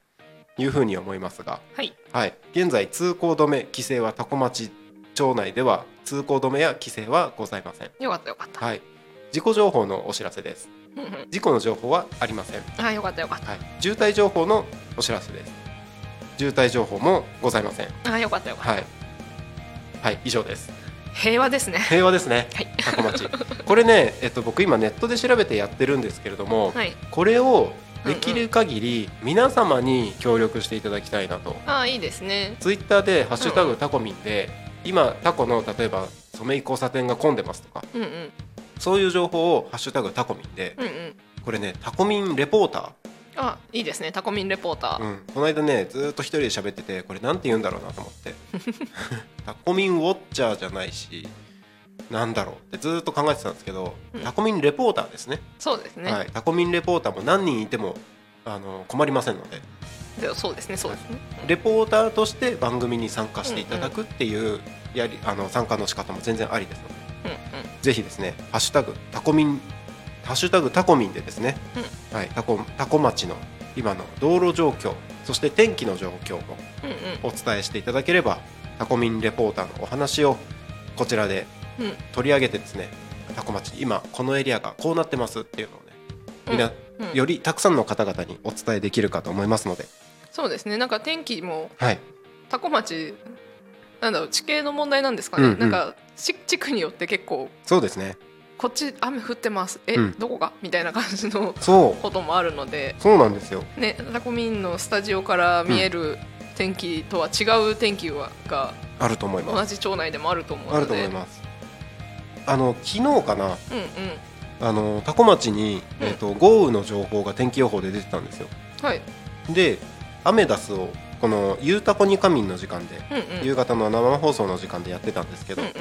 いうふうに思いますが、はい。はい、現在通行止め規制は多古町町内では通行止めや規制はございません、よかったよかった、はい、事故情報のお知らせです。事故の情報はありません、あよかったよかっはい、渋滞情報のお知らせです。渋滞情報もございません。たあよかったよかった、はい。はい以上です。平和ですね。平和ですね。はい。多古町。これね、えっと、僕今ネットで調べてやってるんですけれども、はい。これをできる限り皆様に協力していただきたいなと、あいいですね。ツイッターで「ハッシュタグタコミンで」今タコの例えば染井交差点が混んでますとか。うんうん。そういう情報を「ハッシュタグタコミンでうんうん。これねタコミンレポータあいいですね。タコミンレポーター、ー、うん、この間ねずーっと一人で喋っててこれなんて言うんだろうなと思って。<laughs> タコミンウォッチャーじゃないしなんだろう。ってずーっと考えてたんですけど、うん。タコミンレポーターですね。そうですね、はい、タコミンレポーターも何人いてもあの困りませんので。ではそうですねそうですね、レポーターとして番組に参加していただくっていうやりあの参加の仕方も全然ありですので。うんうん。ぜひですね「ハッシュタグタコミン」「ハッシュタグタコミン」でですね、はい、タコタコ町の今の道路状況そして天気の状況もうんお伝えしていただければタコミンレポーターのお話をこちらでうんうん取り上げてですねタコ町今このエリアがこうなってますっていうのをねみん。な、うん。よりたくさんの方々にお伝えできるかと思いますので、そうですね。なんか天気もはい、タコ町なんだろう地形の問題なんですかね、うんうん。なんかし地区によって結構そうですね。こっち雨降ってます。え、うん。どこが？みたいな感じのそう。こともあるので。そうなんですよ。ねタコミンのスタジオから見える天気とは違う天気はがあると思います。同じ町内でもあると思うので。あると思いますあの昨日かなあの多古町に、うん。えー、と豪雨の情報が天気予報で出てたんですよ。はい。でアメダスをこの「ゆうたこにかみん」の時間で、うんうん。夕方の生放送の時間でやってたんですけど、うんうん。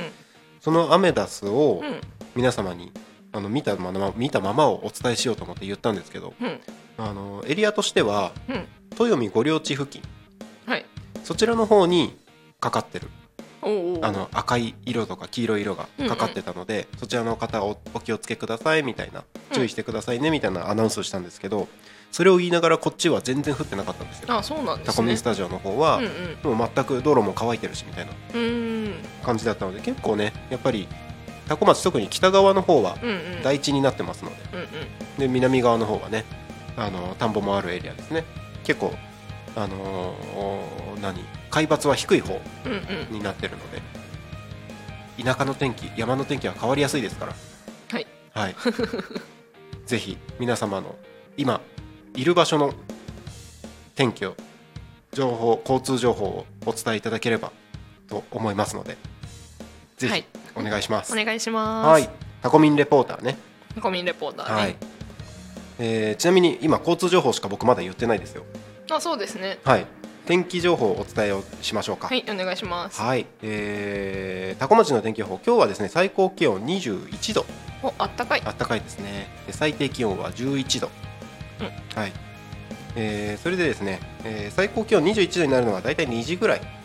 そのアメダスをうん。皆様にあの見たまま見たままをお伝えしようと思って言ったんですけどうん。あのエリアとしてはうん。豊見御領地付近。はい。そちらの方にかかってるあの赤い色とか黄色い色がかかってたので、そちらの方おお気をつけくださいみたいな注意してくださいねみたいなアナウンスをしたんですけどそれを言いながらこっちは全然降ってなかったんですよ。あそうなんですね。タコミンスタジオの方は、うんうん。もう全く道路も乾いてるしみたいな感じだったので結構ねやっぱり多古町特に北側の方はうんうん。台地になってますのでうんうん。で南側の方はねあの田んぼもあるエリアですね。結構あのー何？海抜は低い方うんうん。になってるので田舎の天気山の天気は変わりやすいですから。はい。はい。ぜひ皆様の今いる場所の天気を情報交通情報をお伝えいただければと思いますのでぜはい。ひお願いします、お願いします。はい。タコミンレポーターね。タコミンレポーター。ね、はい、えーちなみに今交通情報しか僕まだ言ってないですよ。あそうですね。はい天気情報をお伝えをしましょうか。はいお願いします。はい、えー、多古町の天気予報。今日はですね最高気温21度。おあったかい。あったかいですね。で最低気温は11度、うん。はい、えーそれでですね、えー最高気温21度になるのが大体2時ぐらい。お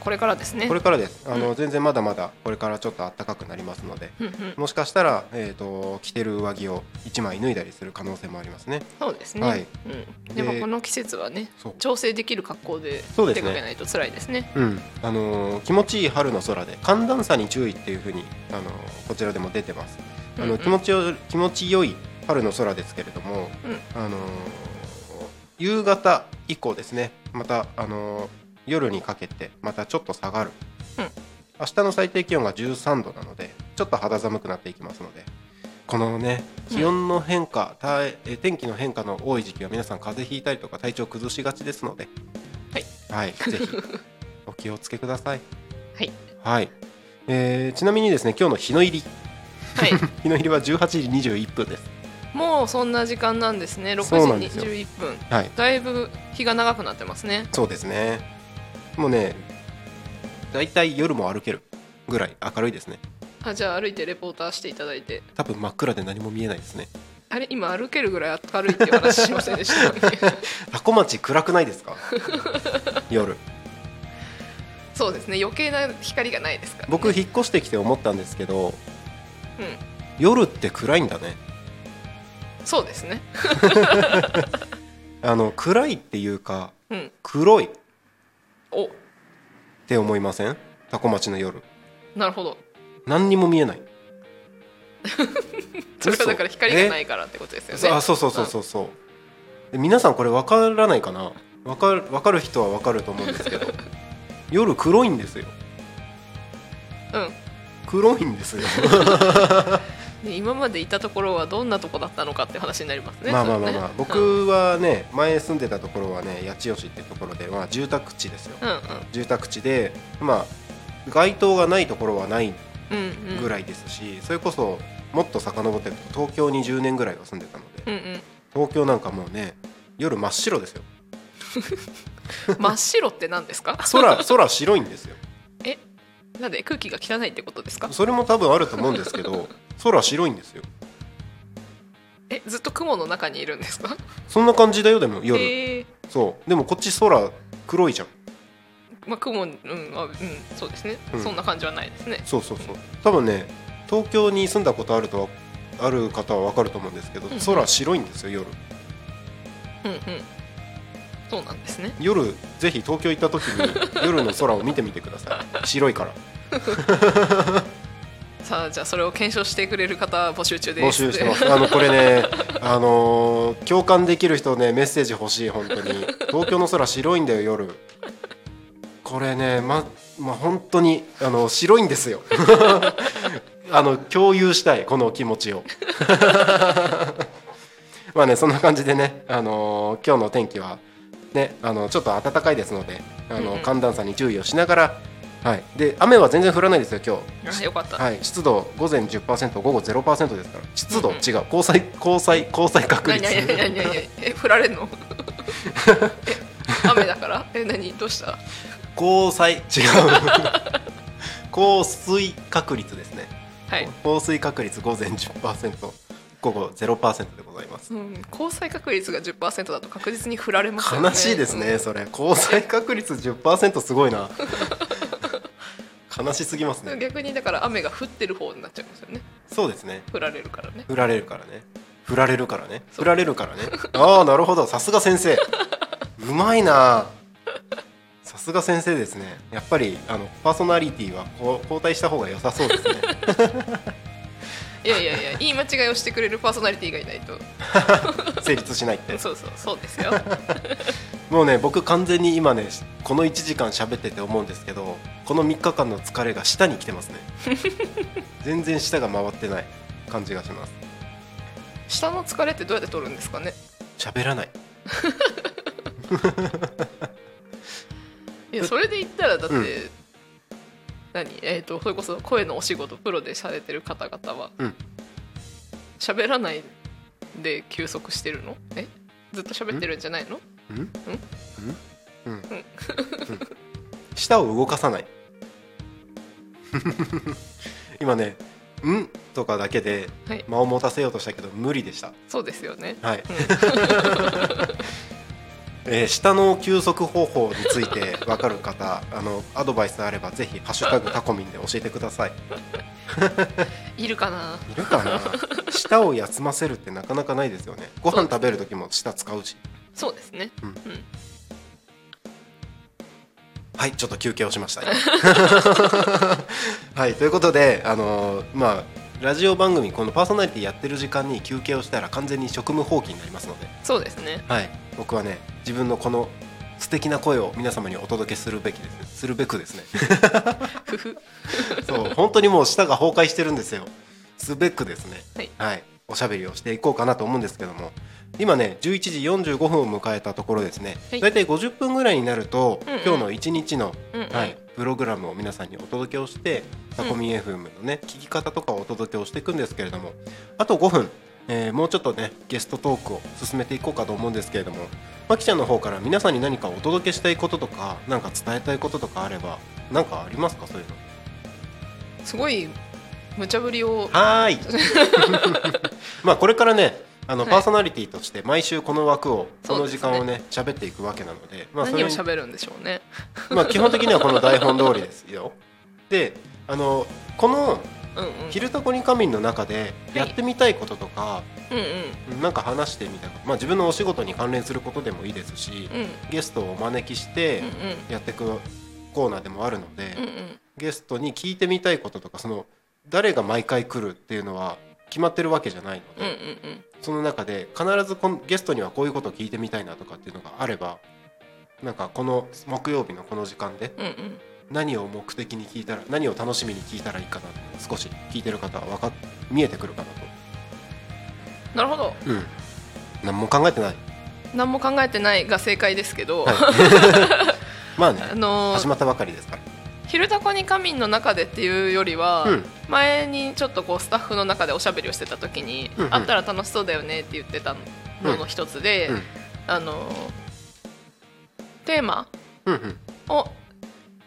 これからですね。これからです。あの、うん。全然まだまだこれからちょっと暖かくなりますのでうんうん。もしかしたら、えー、と着てる上着を1枚脱いだりする可能性もありますね。そうですね、はい。うん、ででもこの季節はね調整できる格好で出かけないと辛いですね。うん。あのー気持ちいい春の空で寒暖差に注意っていうふうに、あのーこちらでも出てます。あの、うんうん。気持ちよ気持ちよい春の空ですけれども、うん。あのー夕方以降ですね。また、あのー夜にかけてまたちょっと下がる、うん。明日の最低気温が13度なのでちょっと肌寒くなっていきますのでこのね気温の変化、たえー天気の変化の多い時期は皆さん風邪ひいたりとか体調崩しがちですのではい、はい、ぜひ <laughs> お気をつけください。はい。はい、えーちなみにですね今日の日の入り。はい。<laughs> 日の入りは18時21分です。もうそんな時間なんですね。6時そうなんですよ。21分はい。だいぶ日が長くなってますね。そうですねもうねだいたい夜も歩けるぐらい明るいですね。あじゃあ歩いてレポーターしていただいて。多分真っ暗で何も見えないですね。あれ今歩けるぐらい明るいって話しませんでした？タコ町暗くないですか？<laughs> 夜。そうですね。余計な光がないですから、ね、僕引っ越してきて思ったんですけどうん。夜って暗いんだね。そうですね。<laughs> あの暗いっていうかうん。黒いっおて思いません？タコ町の夜。なるほど。何にも見えない。<laughs> それはだから光がなえいからってことですよそねあそうそうそうそうそう。で皆さんこれ分からないかな？分かる分かる人は分かると思うんですけど。<laughs> 夜黒いんですよ。うん。黒いんですよ <laughs> で今までいたところはどんなとこだったのかって話になりますね。まあまあまあまあ、ね。僕はね前住んでたところはね八千代市っていうところで、まあ、住宅地ですよ。うん住宅地でまあ街灯がないところはないうんうん。うんぐらいですし、それこそもっと遡って東京に10年ぐらいは住んでたので、うん東京なんかもうね夜真っ白ですよ。う <laughs> ん真っ白って何ですか？空空白いんですよ。なんで空気が汚いってことですか？それも多分あると思うんですけど空白いんですよ。えずっと雲の中にいるんですか？そんな感じだよでも夜、え。ーそう。でもこっち空黒いじゃん。まあ雲うんあうんそうですね、うん。そんな感じはないですね。そうそうそう。多分ね東京に住んだことあるとはある方は分かると思うんですけどうん。空白いんですよ夜。うんうん。そうなんですね。夜ぜひ東京行った時に夜の空を見てみてください。<laughs> 白いから <laughs> <laughs> さあじゃあそれを検証してくれる方募集中です。募集してます。あのこれね <laughs> あのー共感できる人ねメッセージ欲しい本当に。東京の空白いんだよ夜。これねまま本当にあの白いんですよ。<laughs> あの共有したいこの気持ちを。<laughs> まあねそんな感じでねあのー今日の天気はねあのちょっと暖かいですのであの、寒暖差に注意をしながらはい。で雨は全然降らないですよ今日。あよかった、はい、湿度午前10%午後0%ですから。湿度、うんうん。違う。交際交際交際確率。え振られんのえ雨だからえ何どうした交際違う降水確率ですねはい、降水確率午前10%午後0%でございますうん、交際確率が10%だと確実に振られますよね悲しいですね、それ交際確率10%すごいな悲しすぎますうんね逆にだから雨が降ってる方になっちゃいますよね。そうですね。振られるからね。振られるからね。振られるからね。振られるからね。ああなるほど。さすが先生。<laughs> うまいな。さすが先生ですね。やっぱりあのパーソナリティは交代した方が良さそうですねいやいやいやいい間違いをしてくれるパーソナリティがいないと。<laughs> 成立しないって。<laughs> そうそうそうですよ。<laughs> もうね僕完全に今ねこの1時間喋ってて思うんですけどこの3日間の疲れが舌に来てますね。全然舌が回ってない感じがします。下の疲れってどうやって取るんですかね？喋らない。いやそれで言ったらだって、うん何？えっ、とそれこそ声のお仕事プロでされてる方々は。うん。喋、らないで休息してるの？え？ずっと喋ってるんじゃないの？うん？うん？うん？うん。舌を動かさない。今ね「ん?」とかだけではい。間を持たせようとしたけど無理でした。そうですよね。はい、<laughs> えー舌の休息方法について分かる方 <laughs> あのアドバイスあればぜひ「ハッシュタグタコミン」で教えてください。<laughs> いるかな？いるかな？舌を休ませるってなかなかないですよね。ご飯食べる時も舌使うし。そうですね。うん。うん。はいちょっと休憩をしました。<laughs> はいということであのーまあラジオ番組このパーソナリティやってる時間に休憩をしたら完全に職務放棄になりますので、そうですね。はい、僕はね自分のこの素敵な声を皆様にお届けするべきです。するべくですね。そう本当にもう舌が崩壊してるんですよ。すべくですね、はい。おしゃべりをしていこうかなと思うんですけども。今ね11時45分を迎えたところですね、はい。だいたい50分ぐらいになると、うんうん。今日の1日の、うんうん。はい、プログラムを皆さんにお届けをしてタコミ FM のね聞き方とかをお届けをしていくんですけれども。あと5分、えーもうちょっとねゲストトークを進めていこうかと思うんですけれどもまきちゃんの方から皆さんに何かお届けしたいこととか何か伝えたいこととかあれば何かありますか？そういうの。すごい無茶ぶりを。はーい。<laughs> <laughs> まあこれからねあの、はい。パーソナリティとして毎週この枠をこの時間をね喋っていくわけなので、まあ、そ何を喋るんでしょうね。まあ基本的にはこの台本通りですよ。であのこのうんうん「昼タコに仮眠」の中でやってみたいこととか、うんうん。なんか話してみたいまあ、自分のお仕事に関連することでもいいですし、うん。ゲストをお招きしてうんうん。やっていくコーナーでもあるので、うんうん。ゲストに聞いてみたいこととかその誰が毎回来るっていうのは決まってるわけじゃないのうんうんで、その中で必ずこのゲストにはこういうことを聞いてみたいなとかっていうのがあればなんかこの木曜日のこの時間でうんうん何を目的に聞いたら何を楽しみに聞いたらいいかなって少し聞いてる方は分かっ見えてくるかななるほど。と、うん、何も考えてない、何も考えてないが正解ですけど、はい、<laughs> まあねあの始まったばかりですから「昼タコに仮眠」の中でっていうよりは、うん。前にちょっとこうスタッフの中でおしゃべりをしてた時に、うんうん。あったら楽しそうだよねって言ってたのの一つで、うん。あのテーマうんうん。を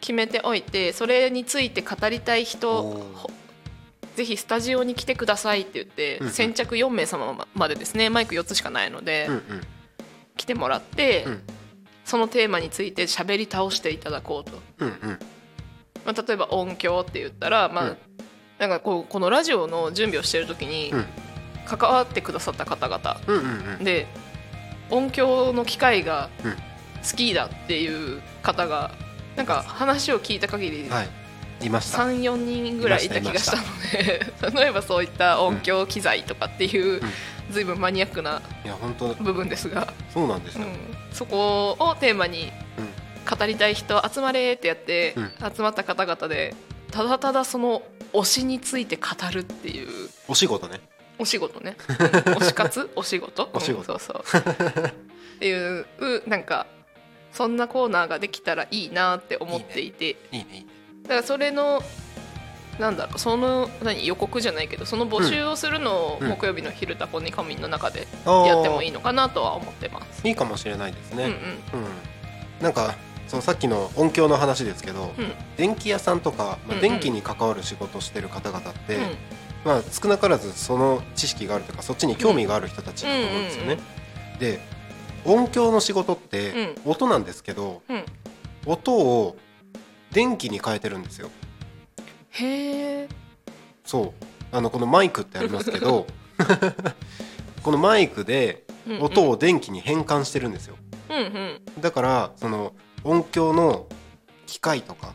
決めておいてそれについて語りたい人ぜひスタジオに来てくださいって言って、うんうん。先着4名様までですね。マイク4つしかないので、うんうん。来てもらって、うん。そのテーマについて喋り倒していただこうと、うんうん。まあ、例えば音響って言ったら、まあうん。なんかこうこのラジオの準備をしてる時にうん。関わってくださった方々。うんうんうん。で音響の機械がうん。好きだっていう方がなんか話を聞いた限りはい。いました。34人ぐらいいた気がしたので <laughs> 例えばそういった音響機材とかっていう、随分マニアックな部分ですが、そうなんですよ、うん、そこをテーマにうん。語りたい人集まれってやって、うん。集まった方々でただただその推しについて語るっていう。お仕事ね。お仕事ね。推し活？お仕事お仕事。うんそうそう。っていうなんかそんなコーナーができたらいいなって思っていて。いいね。いいねだからそれのなんだろうその何予告じゃないけどその募集をするのをうん木曜日の「昼タコに仮眠」の中でやってもいいのかなとは思ってます。いいかもしれないですね、うんうん。うん。なんかそのさっきの音響の話ですけど、うん。電気屋さんとか、まあ、電気に関わる仕事をしてる方々って、うん。まあ、少なからずその知識があるというかそっちに興味がある人たちだと思うんですよね。で音響の仕事って音なんですけど、うん。音を電気に変えてるんですよ。へえそう。あのこのマイクってありますけど <laughs> このマイクで音を電気に変換してるんですよ。うんうん。だからその音響の機械とか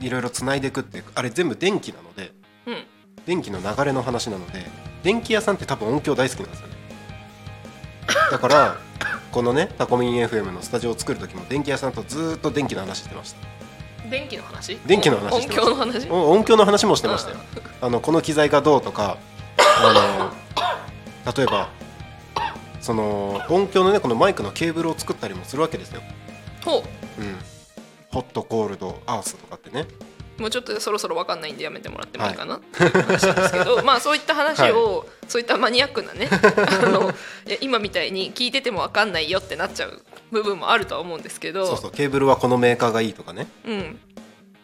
いろいろつないでいくってあれ全部電気なのでうん。電気の流れの話なので電気屋さんって多分音響大好きなんですよねだからこのねタコミン FM のスタジオを作る時も電気屋さんとずーっと電気の話してました。電気の話？電気の話音響の話？お音響の話もしてましたよ。あのこの機材がどうとかあの例えばその音響のねこのマイクのケーブルを作ったりもするわけですよ。ほう。ん、ホットコールドアースとかってね。うもうちょっとそろそろ分かんないんでやめてもらってもいいかな、話なんですけど <laughs> まあそういった話を、そういったマニアックなね <laughs> あの今みたいに聞いてても分かんないよってなっちゃう部分もあるとは思うんですけど。そうそうケーブルはこのメーカーがいいとかね。うん。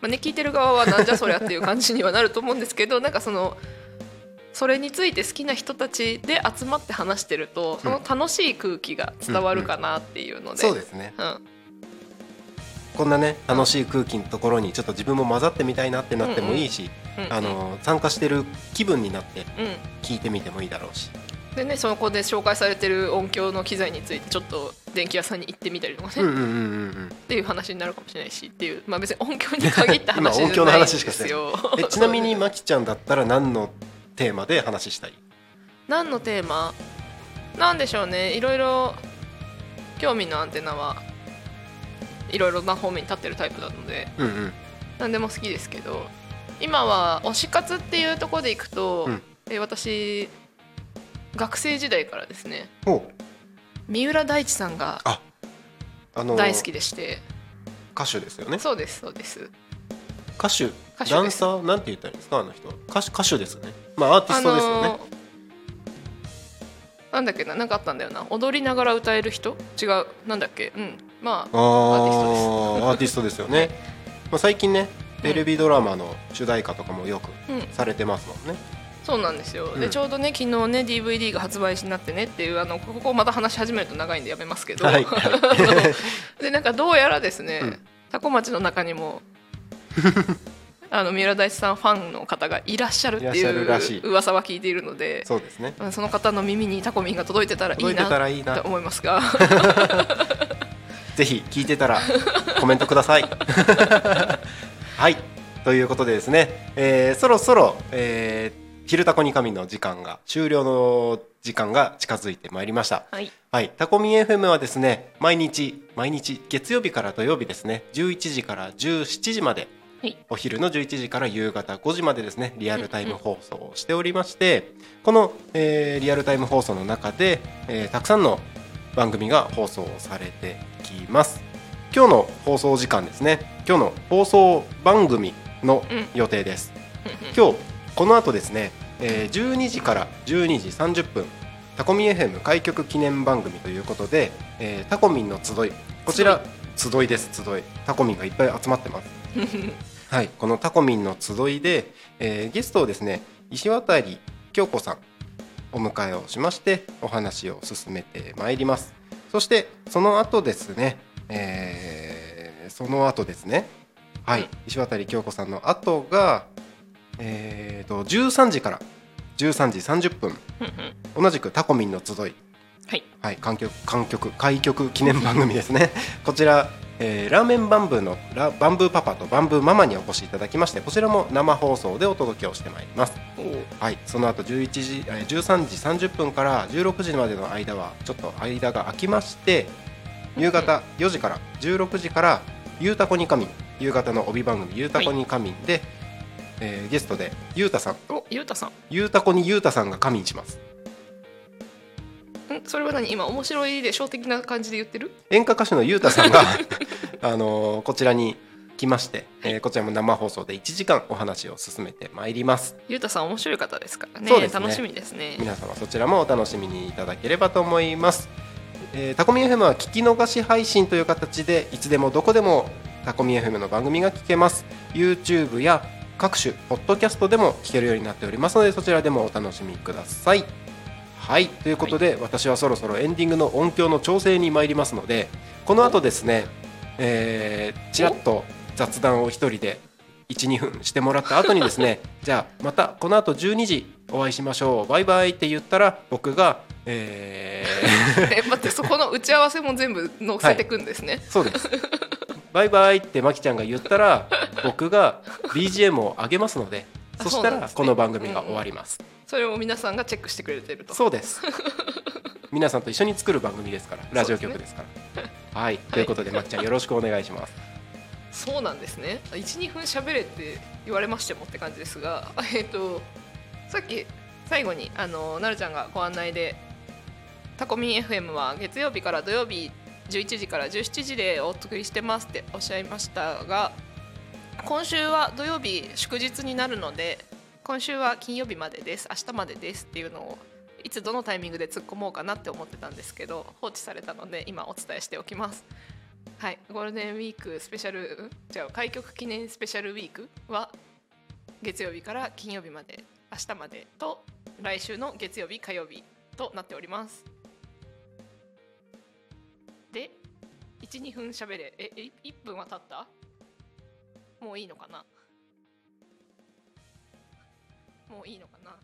まあね、聞いてる側はなんじゃそりゃっていう感じにはなると思うんですけどなんかそのそれについて好きな人たちで集まって話してるとその楽しい空気が伝わるかなっていうので、そうですね。うんこんなね楽しい空気のところにちょっと自分も混ざってみたいなってなってもいいし、うんうんあの参加してる気分になってうん。聞いてみてもいいだろうし。でねそこで紹介されてる音響の機材についてちょっと電気屋さんに行ってみたりとかね、うんうんうんうんうん。っていう話になるかもしれないしっていうまあ別に音響に限った話じゃないん。ですよ <laughs> えちなみにまきちゃんだったら何のテーマで話したい？何のテーマ？なんでしょうね。いろいろ興味のアンテナはいろいろな方面に立ってるタイプなのでうんうん。何でも好きですけど今は推し活っていうところでいくと、うん。え私学生時代からですね三浦大知さんがああの大好きでして。歌手ですよね。そうですそうです。歌手ダンサー？なんて言ったらいいんですか？あの人。歌手歌手ですね。まあアーティストですよね、あのーなんだっけな？なんかあったんだよな。踊りながら歌える人？違う。なんだっけ？うんまあアアーティストですよね、まあ、最近ねテレビドラマの主題歌とかもよくうん。されてますもんね、そうなんですよ、うん。でちょうどね昨日ね DVD が発売になってねっていうあのここをまた話し始めると長いんでやめますけど、はい。<laughs> でなんかどうやらですね、うん。タコ町の中にも <laughs> あの三浦大知さんファンの方がいらっしゃるっていう噂は聞いているのでそうですね。まあその方の耳にタコミンが届いてたらいいなと思いますが <laughs> ぜひ聞いてたら <laughs> コメントください。<laughs> はい。ということでですね、えーそろそろ、えー昼タコに神の時間が終了の時間が近づいてまいりました。はい。はい、タコミン FM はですね毎日毎日月曜日から土曜日ですね11時から17時まではい。お昼の11時から夕方5時までですねリアルタイム放送をしておりましてこの、えーリアルタイム放送の中で、えーたくさんの番組が放送されてきます。今日の放送時間ですね。今日の放送番組のうん予定です、今日この後ですね、えー12時から12時30分タコミン FM 開局記念番組ということで、えータコミンの集い。こちら集いです集い。タコミンがいっぱい集まってます。<laughs> はいこのタコミンの集いで、えーゲストをですね石渡京子さんお迎えをしましてお話を進めてまいります。そしてその後ですね、えーその後ですねはい、うん石渡京子さんの後がえーと13時から13時30分同じくタコミンの集い。はい。はい、観曲観曲開局記念番組ですね。こちら、えーラーメンバンブーのラバンブーパパとバンブーママにお越しいただきましてこちらも生放送でお届けをしてまいります。はいその後11時えー13時30分から16時までの間はちょっと間が空きまして夕方4時から16時から「ゆうたこに神」夕方の帯番組「ゆうたこに神」で、えーゲストでゆうたさん。おゆうたさん。ゆうたこにゆうたさんが神にします。ん <laughs> それは何？今面白いでしょ的な感じで言ってる？演歌歌手のゆうたさんが <laughs> あのーこちらに来まして、えーこちらも生放送で1時間お話を進めてまいります。ゆうたさん面白い方ですからね。ね。楽しみですね。皆様そちらもお楽しみにいただければと思います、えータコミ FM は聞き逃し配信という形でいつでもどこでもタコミ FM の番組が聞けます。YouTube や各種ポッドキャストでも聞けるようになっておりますのでそちらでもお楽しみくださいはい。ということで、私はそろそろエンディングの音響の調整に参りますのでこの後ですねえー、ちらっと雑談を一人で12分してもらった後にですね <laughs> じゃあまたこの後12時お会いしましょう。バイバイって言ったら僕がえ <laughs> え待ってそこの打ち合わせも全部載せてくんですね、ー、そうです。バイバイってまきちゃんが言ったら僕が BGM を上げますので <laughs> あそしたらこの番組が終わりますそれを皆さんがチェックしてくれてると。そうです。<laughs> 皆さんと一緒に作る番組ですからラジオ局ですから。はい。ということでまきちゃんよろしくお願いします。そうなんですね。12分喋れって言われましてもって感じですが <laughs> えっ、とさっき最後にあのなるちゃんがご案内でタコミン FM は月曜日から土曜日11時から17時でお送りしてますっておっしゃいましたが今週は土曜日祝日になるので今週は金曜日までです。明日までですっていうのをいつどのタイミングで突っ込もうかなって思ってたんですけど放置されたので今お伝えしておきます。はい。ゴールデンウィークスペシャルじゃあ開局記念スペシャルウィークは月曜日から金曜日まで。明日までと来週の月曜日火曜日となっております。で12分しゃべれ。ええ1分は経った？もういいのかな？もういいのかな。